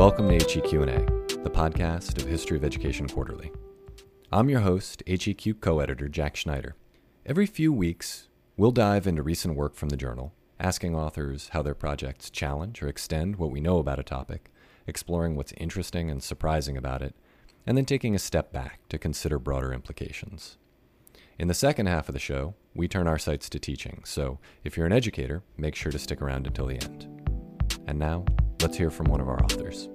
Welcome to HEQ&A, the podcast of History of Education Quarterly. I'm your host, HEQ co-editor Jack Schneider. Every few weeks, we'll dive into recent work from the journal, asking authors how their projects challenge or extend what we know about a topic, exploring what's interesting and surprising about it, and then taking a step back to consider broader implications. In the second half of the show, we turn our sights to teaching, so if you're an educator, make sure to stick around until the end. And now, let's hear from one of our authors.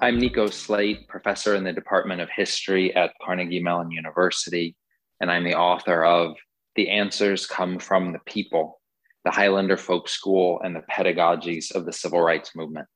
I'm Nico Slate, professor in the Department of History at Carnegie Mellon University, and I'm the author of The Answers Come from the People, the Highlander Folk School and the Pedagogies of the Civil Rights Movement.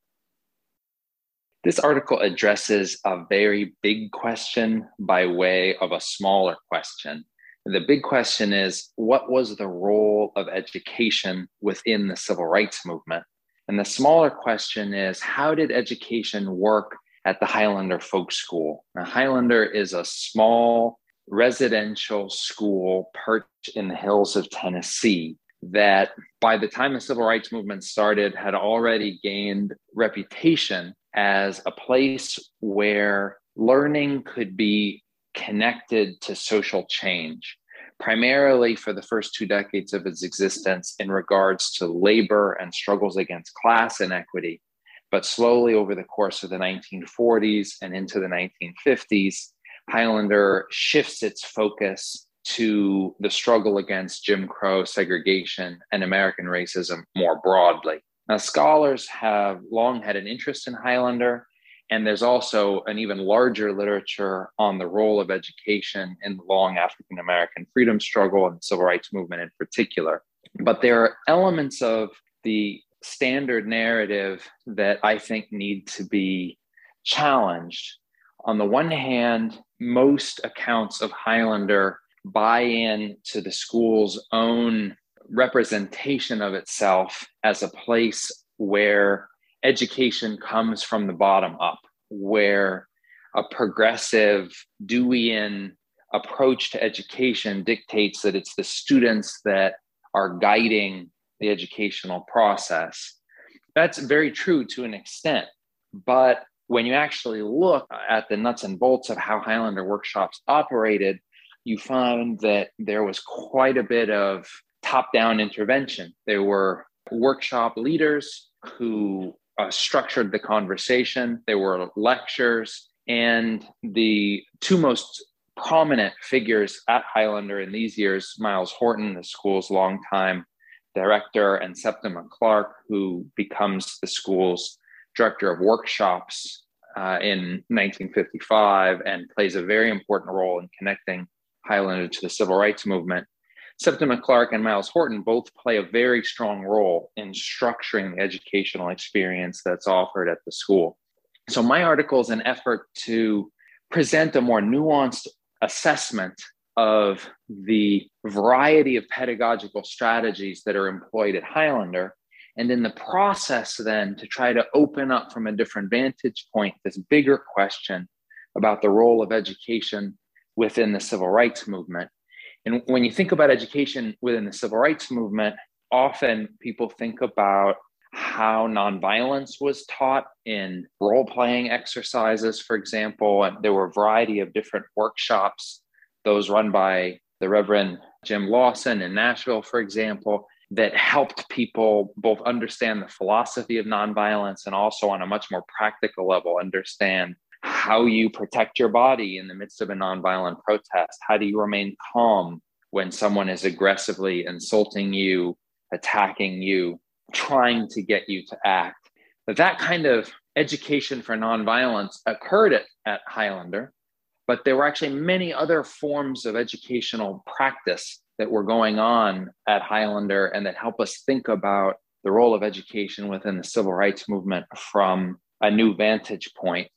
This article addresses a very big question by way of a smaller question. The big question is what was the role of education within the civil rights movement? And the smaller question is how did education work at the Highlander Folk School? Now, Highlander is a small residential school perched in the hills of Tennessee that by the time the civil rights movement started had already gained reputation as a place where learning could be connected to social change, primarily for the first two decades of its existence in regards to labor and struggles against class inequity. But slowly over the course of the 1940s and into the 1950s, Highlander shifts its focus to the struggle against Jim Crow segregation and American racism more broadly. Now, scholars have long had an interest in Highlander, and there's also an even larger literature on the role of education in the long African American freedom struggle and civil rights movement in particular. But there are elements of the standard narrative that I think need to be challenged. On the one hand, most accounts of Highlander buy in to the school's own representation of itself as a place where education comes from the bottom up, where a progressive Deweyan approach to education dictates that it's the students that are guiding the educational process. That's very true to an extent. But when you actually look at the nuts and bolts of how Highlander workshops operated, you find that there was quite a bit of top down intervention. There were workshop leaders who uh, structured the conversation, there were lectures, and the two most prominent figures at Highlander in these years Myles Horton, the school's longtime director, and Septima Clark, who becomes the school's director of workshops uh, in 1955 and plays a very important role in connecting Highlander to the civil rights movement. Septima Clark and Myles Horton both play a very strong role in structuring the educational experience that's offered at the school. So, my article is an effort to present a more nuanced assessment of the variety of pedagogical strategies that are employed at Highlander. And in the process, then to try to open up from a different vantage point this bigger question about the role of education within the civil rights movement and when you think about education within the civil rights movement, often people think about how nonviolence was taught in role playing exercises, for example. And there were a variety of different workshops, those run by the Reverend Jim Lawson in Nashville, for example, that helped people both understand the philosophy of nonviolence and also on a much more practical level understand how you protect your body in the midst of a nonviolent protest. How do you remain calm when someone is aggressively insulting you, attacking you, trying to get you to act? But that kind of education for nonviolence occurred at, at Highlander, but there were actually many other forms of educational practice that were going on at Highlander and that help us think about the role of education within the civil rights movement from a new vantage point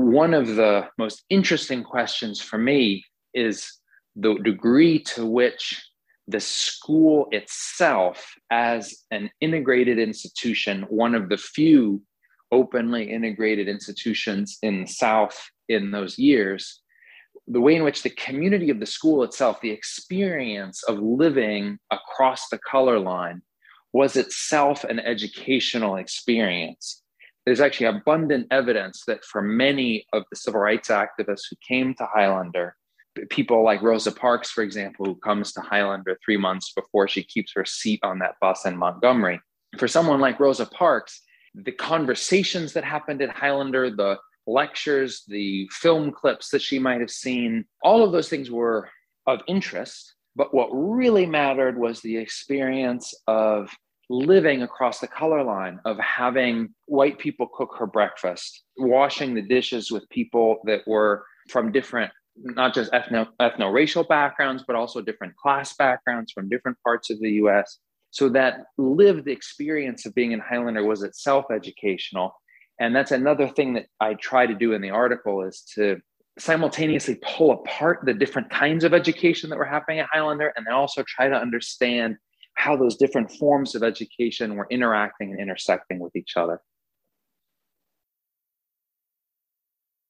one of the most interesting questions for me is the degree to which the school itself, as an integrated institution, one of the few openly integrated institutions in the South in those years, the way in which the community of the school itself, the experience of living across the color line, was itself an educational experience. There's actually abundant evidence that for many of the civil rights activists who came to Highlander, people like Rosa Parks, for example, who comes to Highlander three months before she keeps her seat on that bus in Montgomery. For someone like Rosa Parks, the conversations that happened at Highlander, the lectures, the film clips that she might have seen, all of those things were of interest. But what really mattered was the experience of living across the color line, of having white people cook her breakfast, washing the dishes with people that were from different not just ethno ethno racial backgrounds, but also different class backgrounds from different parts of the US. So that lived experience of being in Highlander was itself educational. And that's another thing that I try to do in the article is to simultaneously pull apart the different kinds of education that were happening at Highlander and then also try to understand how those different forms of education were interacting and intersecting with each other.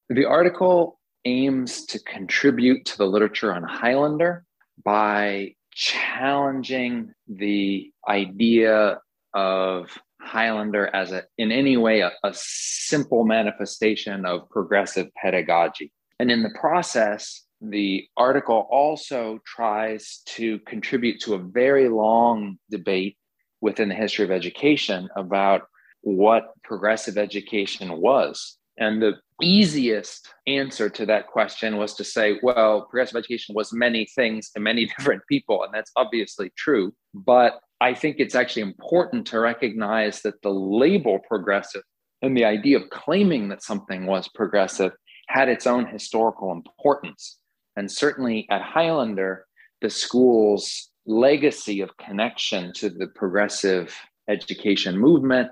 The article aims to contribute to the literature on Highlander by challenging the idea of Highlander as a, in any way, a, a simple manifestation of progressive pedagogy. And in the process, the article also tries to contribute to a very long debate within the history of education about what progressive education was. And the easiest answer to that question was to say, well, progressive education was many things to many different people. And that's obviously true. But I think it's actually important to recognize that the label progressive and the idea of claiming that something was progressive had its own historical importance. And certainly at Highlander, the school's legacy of connection to the progressive education movement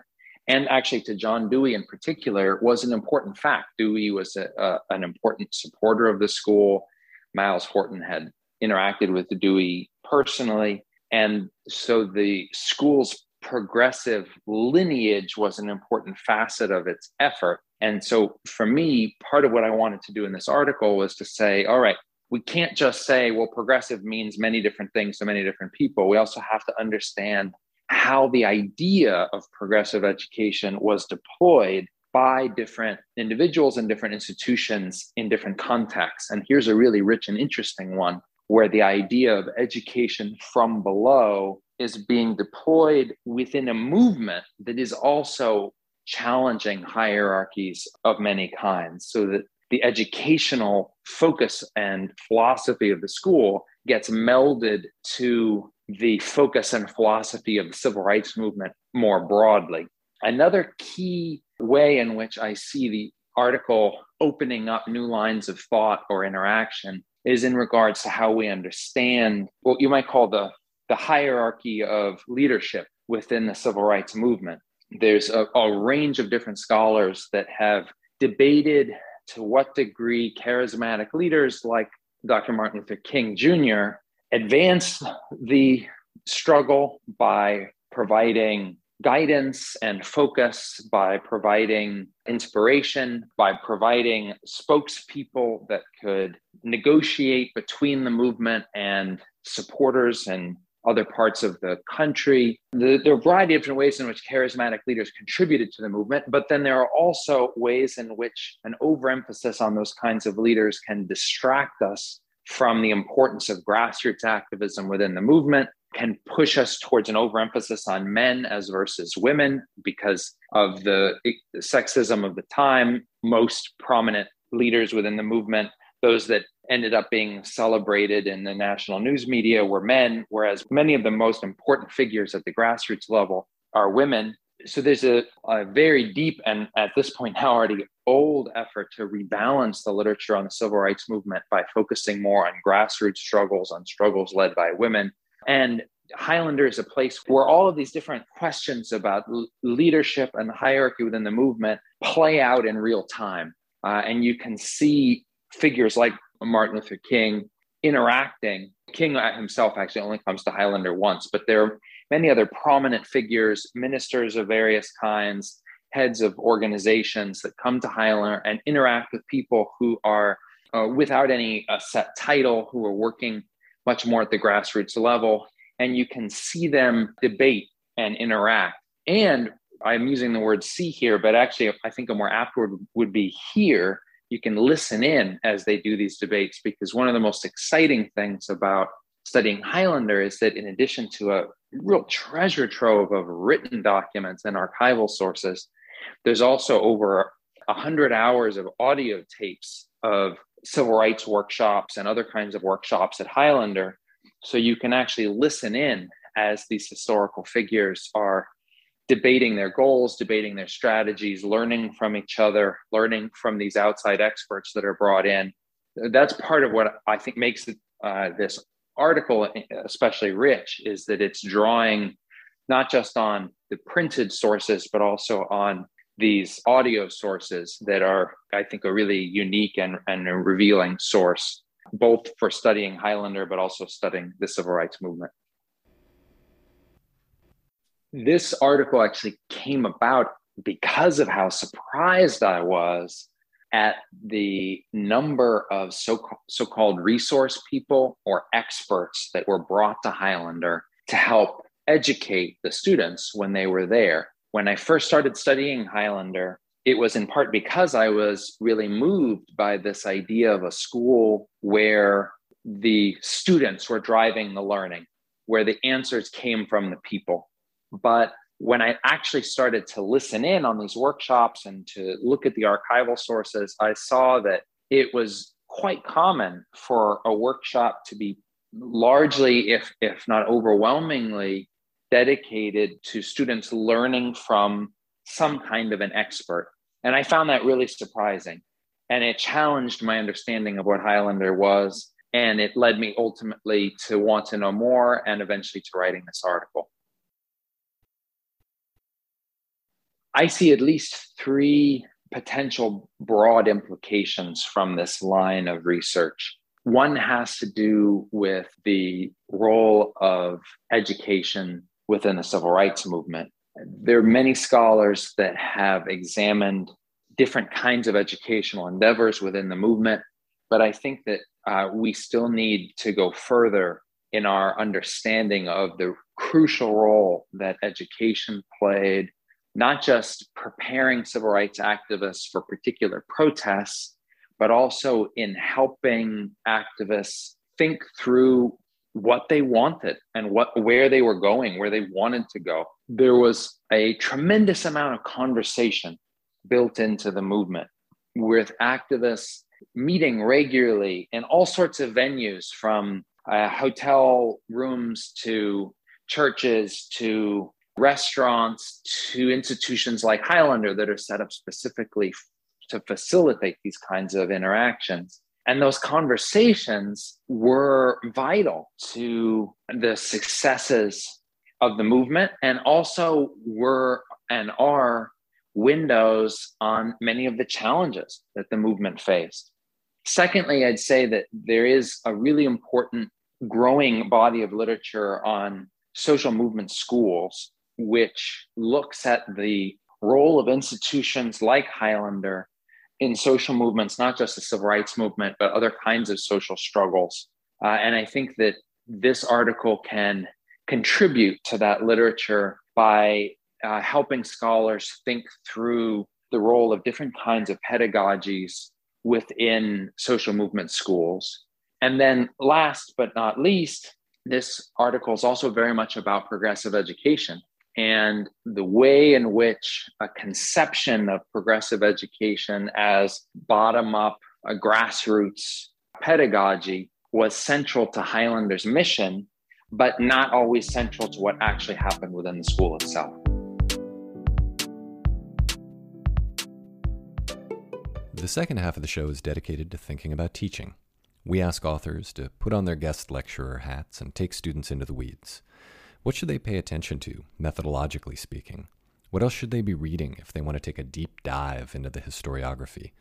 and actually to John Dewey in particular was an important fact. Dewey was a, a, an important supporter of the school. Myles Horton had interacted with Dewey personally. And so the school's progressive lineage was an important facet of its effort. And so for me, part of what I wanted to do in this article was to say, all right, we can't just say, well, progressive means many different things to many different people. We also have to understand how the idea of progressive education was deployed by different individuals and different institutions in different contexts. And here's a really rich and interesting one where the idea of education from below is being deployed within a movement that is also challenging hierarchies of many kinds so that the educational focus and philosophy of the school gets melded to the focus and philosophy of the civil rights movement more broadly. Another key way in which I see the article opening up new lines of thought or interaction is in regards to how we understand what you might call the, the hierarchy of leadership within the civil rights movement. There's a, a range of different scholars that have debated to what degree charismatic leaders like Dr. Martin Luther King Jr advance the struggle by providing guidance and focus, by providing inspiration, by providing spokespeople that could negotiate between the movement and supporters and other parts of the country. There are a variety of different ways in which charismatic leaders contributed to the movement, but then there are also ways in which an overemphasis on those kinds of leaders can distract us from the importance of grassroots activism within the movement can push us towards an overemphasis on men as versus women because of the sexism of the time. Most prominent leaders within the movement, those that ended up being celebrated in the national news media, were men, whereas many of the most important figures at the grassroots level are women. So there's a, a, very deep and at this point now already old effort to rebalance the literature on the civil rights movement by focusing more on grassroots struggles on struggles led by women. And highlander is a place where all of these different questions about l- leadership and hierarchy within the movement play out in real time. Uh, and you can see figures like martin luther king interacting king himself actually only comes to highlander once but there are many other prominent figures, ministers of various kinds, heads of organizations that come to Highlander and interact with people who are uh, without any uh, set title, who are working much more at the grassroots level. And you can see them debate and interact. And I'm using the word see here, but actually, I think a more apt word would be hear. You can listen in as they do these debates because one of the most exciting things about studying Highlander is that in addition to a real treasure trove of written documents and archival sources, there's also over 100 hours of audio tapes of civil rights workshops and other kinds of workshops at Highlander. So you can actually listen in as these historical figures are debating their goals, debating their strategies, learning from each other, learning from these outside experts that are brought in. That's part of what I think makes uh, this article especially rich is that it's drawing not just on the printed sources, but also on these audio sources that are, I think, a really unique and, and a revealing source, both for studying Highlander, but also studying the civil rights movement. This article actually came about because of how surprised I was at the number of so, so-called resource people or experts that were brought to Highlander to help educate the students when they were there when I first started studying Highlander, it was in part because I was really moved by this idea of a school where the students were driving the learning, where the answers came from the people. But when I actually started to listen in on these workshops and to look at the archival sources, I saw that it was quite common for a workshop to be largely, if, if not overwhelmingly, dedicated to students learning from some kind of an expert. And I found that really surprising. And it challenged my understanding of what Highlander was. And it led me ultimately to want to know more and eventually to writing this article. I see at least three potential broad implications from this line of research. One has to do with the role of education within the civil rights movement. There are many scholars that have examined different kinds of educational endeavors within the movement, but I think that uh, we still need to go further in our understanding of the crucial role that education played, not just preparing civil rights activists for particular protests, but also in helping activists think through what they wanted and what where they were going where they wanted to go. There was a tremendous amount of conversation built into the movement with activists meeting regularly in all sorts of venues from uh, hotel rooms to churches to restaurants to institutions like highlander that are set up specifically to facilitate these kinds of interactions and those conversations were vital to the successes of the movement and also were and are windows on many of the challenges that the movement faced. Secondly, I'd say that there is a really important growing body of literature on social movement schools, which looks at the role of institutions like Highlander in social movements, not just the civil rights movement, but other kinds of social struggles. Uh, and I think that this article can contribute to that literature by uh, helping scholars think through the role of different kinds of pedagogies within social movement schools. And then, last but not least, this article is also very much about progressive education and the way in which a conception of progressive education as bottom up, a grassroots pedagogy was central to Highlander's mission, but not always central to what actually happened within the school itself. The second half of the show is dedicated to thinking about teaching. We ask authors to put on their guest lecturer hats and take students into the weeds. What should they pay attention to, methodologically speaking? What else should they be reading if they want to take a deep dive into the historiography?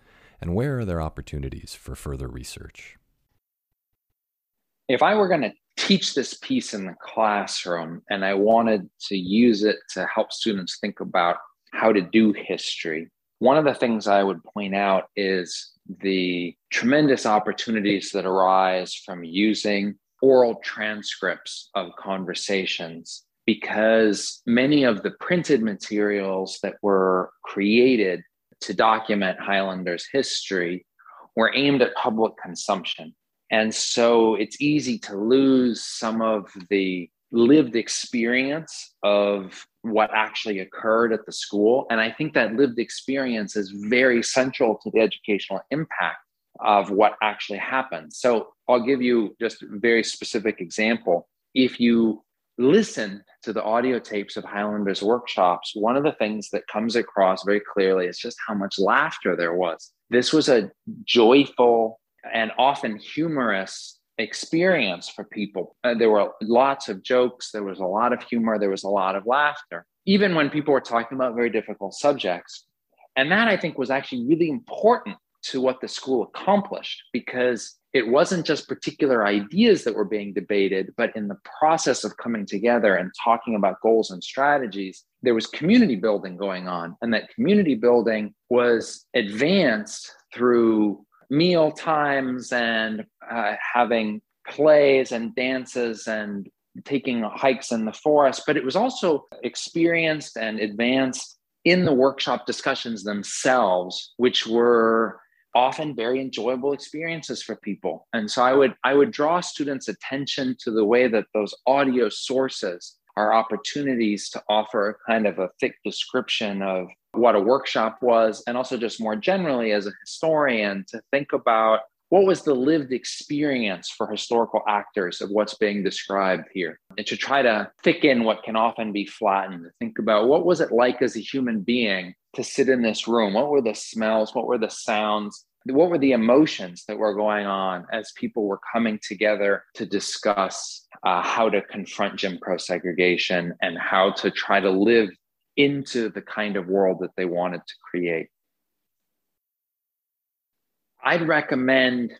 And where are there opportunities for further research? If I were going to teach this piece in the classroom and I wanted to use it to help students think about how to do history, one of the things I would point out is the tremendous opportunities that arise from using oral transcripts of conversations because many of the printed materials that were created to document Highlanders history were aimed at public consumption. And so it's easy to lose some of the lived experience of what actually occurred at the school. And I think that lived experience is very central to the educational impact of what actually happened. So I'll give you just a very specific example. If you listen to the audio tapes of Highlanders workshops, one of the things that comes across very clearly is just how much laughter there was. This was a joyful and often humorous experience for people. Uh, there were lots of jokes, there was a lot of humor, there was a lot of laughter, even when people were talking about very difficult subjects. And that I think was actually really important to what the school accomplished because it wasn't just particular ideas that were being debated, but in the process of coming together and talking about goals and strategies, there was community building going on. And that community building was advanced through meal times and uh, having plays and dances and taking hikes in the forest, but it was also experienced and advanced in the workshop discussions themselves, which were often very enjoyable experiences for people. And so I would I would draw students' attention to the way that those audio sources are opportunities to offer kind of a thick description of what a workshop was, and also just more generally as a historian to think about what was the lived experience for historical actors of what's being described here. And to try to thicken what can often be flattened to think about what was it like as a human being to sit in this room? What were the smells? What were the sounds what were the emotions that were going on as people were coming together to discuss uh, how to confront Jim Crow segregation and how to try to live into the kind of world that they wanted to create. I'd recommend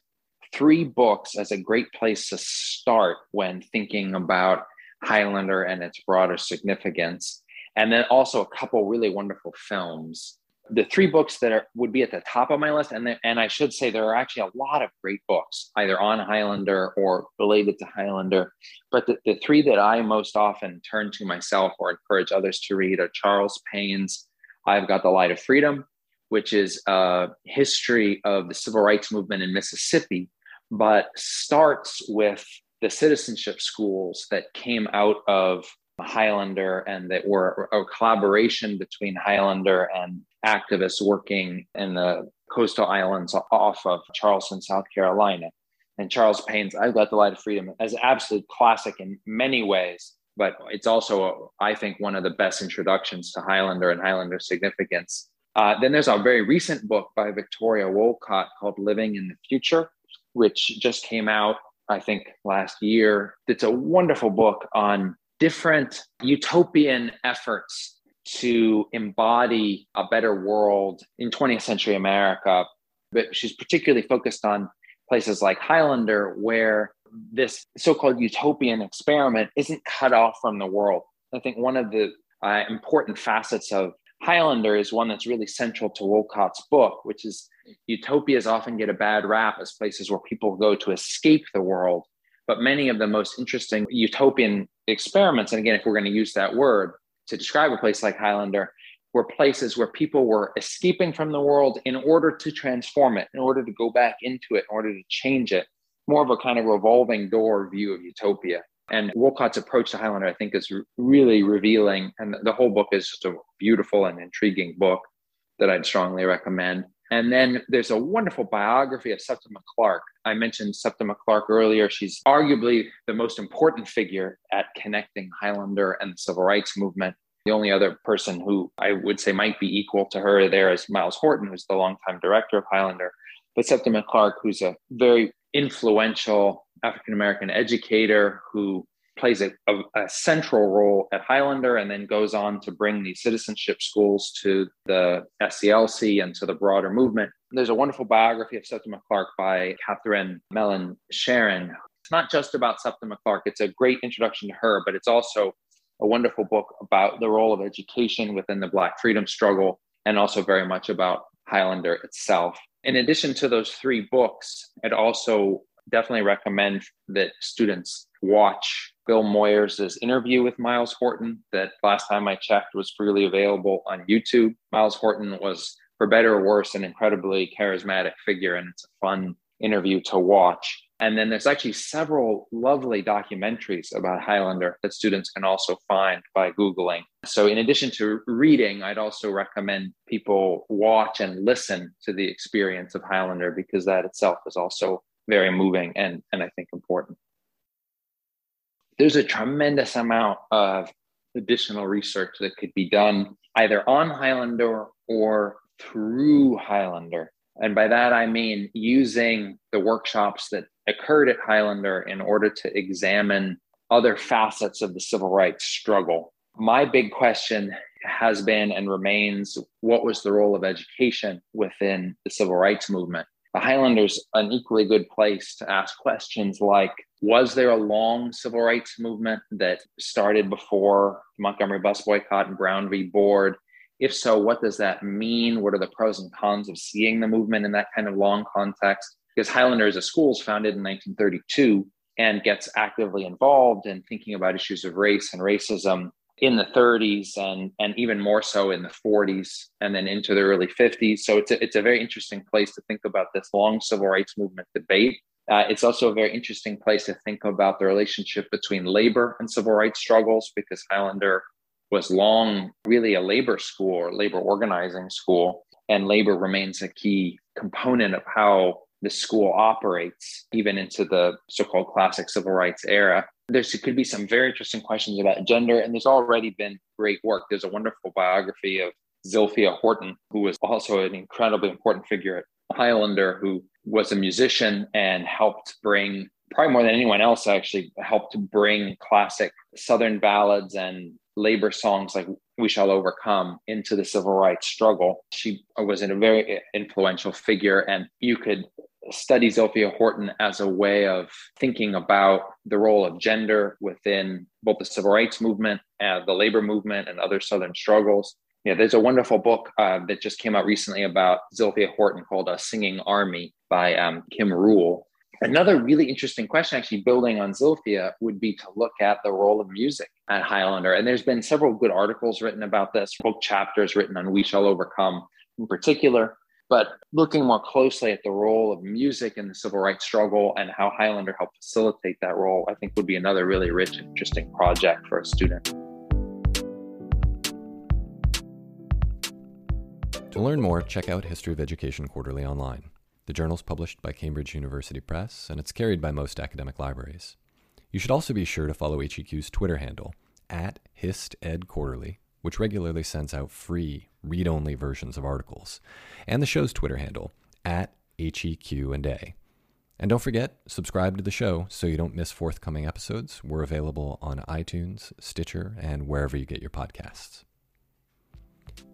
three books as a great place to start when thinking about Highlander and its broader significance. And then also a couple really wonderful films the three books that are, would be at the top of my list, and the, and I should say there are actually a lot of great books either on Highlander or related to Highlander. But the, the three that I most often turn to myself or encourage others to read are Charles Payne's "I've Got the Light of Freedom," which is a history of the civil rights movement in Mississippi, but starts with the citizenship schools that came out of Highlander and that were a collaboration between Highlander and activists working in the coastal islands off of Charleston, South Carolina. And Charles Payne's I've Got the Light of Freedom as an absolute classic in many ways, but it's also, I think, one of the best introductions to Highlander and Highlander significance. Uh, then there's a very recent book by Victoria Wolcott called Living in the Future, which just came out, I think, last year. It's a wonderful book on different utopian efforts to embody a better world in 20th century America. But she's particularly focused on places like Highlander, where this so called utopian experiment isn't cut off from the world. I think one of the uh, important facets of Highlander is one that's really central to Wolcott's book, which is utopias often get a bad rap as places where people go to escape the world. But many of the most interesting utopian experiments, and again, if we're going to use that word to describe a place like Highlander, were places where people were escaping from the world in order to transform it, in order to go back into it, in order to change it. More of a kind of revolving door view of utopia. And Wolcott's approach to Highlander, I think, is really revealing. And the whole book is just a beautiful and intriguing book that I'd strongly recommend. And then there's a wonderful biography of Septima Clark. I mentioned Septima Clark earlier. She's arguably the most important figure at connecting Highlander and the civil rights movement. The only other person who I would say might be equal to her there is Myles Horton, who's the longtime director of Highlander. But Septima Clark, who's a very influential African American educator who plays a, a, a, central role at Highlander and then goes on to bring these citizenship schools to the SCLC and to the broader movement. There's a wonderful biography of Septima Clark by Katherine Mellen Charron. It's not just about Septima Clark, it's a great introduction to her, but it's also a wonderful book about the role of education within the Black freedom struggle and also very much about Highlander itself. In addition to those three books, I'd also definitely recommend that students watch Bill Moyers' interview with Myles Horton that last time I checked was freely available on YouTube. Myles Horton was, for better or worse, an incredibly charismatic figure, and it's a fun interview to watch. And then there's actually several lovely documentaries about Highlander that students can also find by Googling. So, in addition to reading, I'd also recommend people watch and listen to the experience of Highlander because that itself is also very moving and, and I think important. There's a tremendous amount of additional research that could be done either on Highlander or through Highlander. And by that, I mean using the workshops that occurred at Highlander in order to examine other facets of the civil rights struggle. My big question has been and remains what was the role of education within the civil rights movement? The Highlander's an equally good place to ask questions like Was there a long civil rights movement that started before Montgomery bus boycott and Brown v. Board? If so, what does that mean? What are the pros and cons of seeing the movement in that kind of long context? Because Highlander as a school founded in 1932 and gets actively involved in thinking about issues of race and racism in the 30s and, and even more so in the 40s and then into the early 50s. So it's a, it's a very interesting place to think about this long civil rights movement debate. Uh, it's also a very interesting place to think about the relationship between labor and civil rights struggles because Highlander was long really a labor school or labor organizing school, and labor remains a key component of how the school operates, even into the so called classic civil rights era. There could be some very interesting questions about gender, and there's already been great work. There's a wonderful biography of Zilphia Horton, who was also an incredibly important figure at Highlander, who was a musician and helped bring, probably more than anyone else, actually helped bring classic Southern ballads and labor songs like We Shall Overcome into the civil rights struggle. She was a very influential figure, and you could study Zilphia Horton as a way of thinking about the role of gender within both the civil rights movement, and the labor movement, and other Southern struggles. Yeah, there's a wonderful book uh, that just came out recently about Zilphia Horton called A Singing Army by um, Kim Ruehl. Another really interesting question, actually building on Zilphia, would be to look at the role of music at Highlander. And there's been several good articles written about this, book chapters written on We Shall Overcome in particular. But looking more closely at the role of music in the civil rights struggle and how Highlander helped facilitate that role, I think would be another really rich interesting project for a student. To learn more, check out History of Education Quarterly online. The journal's published by Cambridge University Press, and it's carried by most academic libraries. You should also be sure to follow HEQ's Twitter handle, at HistEdQuarterly, which regularly sends out free, read only versions of articles, and the show's Twitter handle, at HEQ and A. And don't forget, subscribe to the show so you don't miss forthcoming episodes. We're available on iTunes, Stitcher, and wherever you get your podcasts.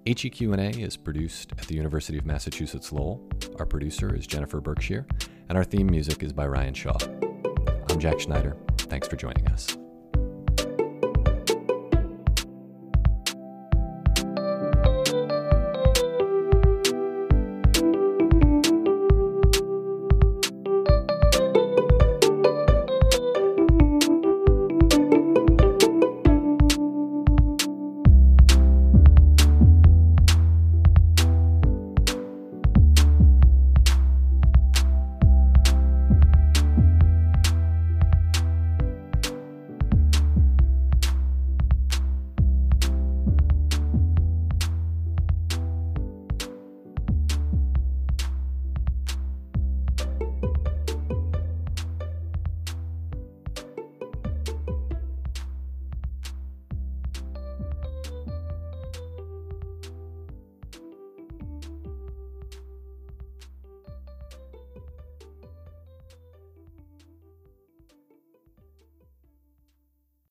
HEQ&A is produced at the University of Massachusetts Lowell. Our producer is Jennifer Berkshire, and our theme music is by Ryan Shaw. I'm Jack Schneider. Thanks for joining us.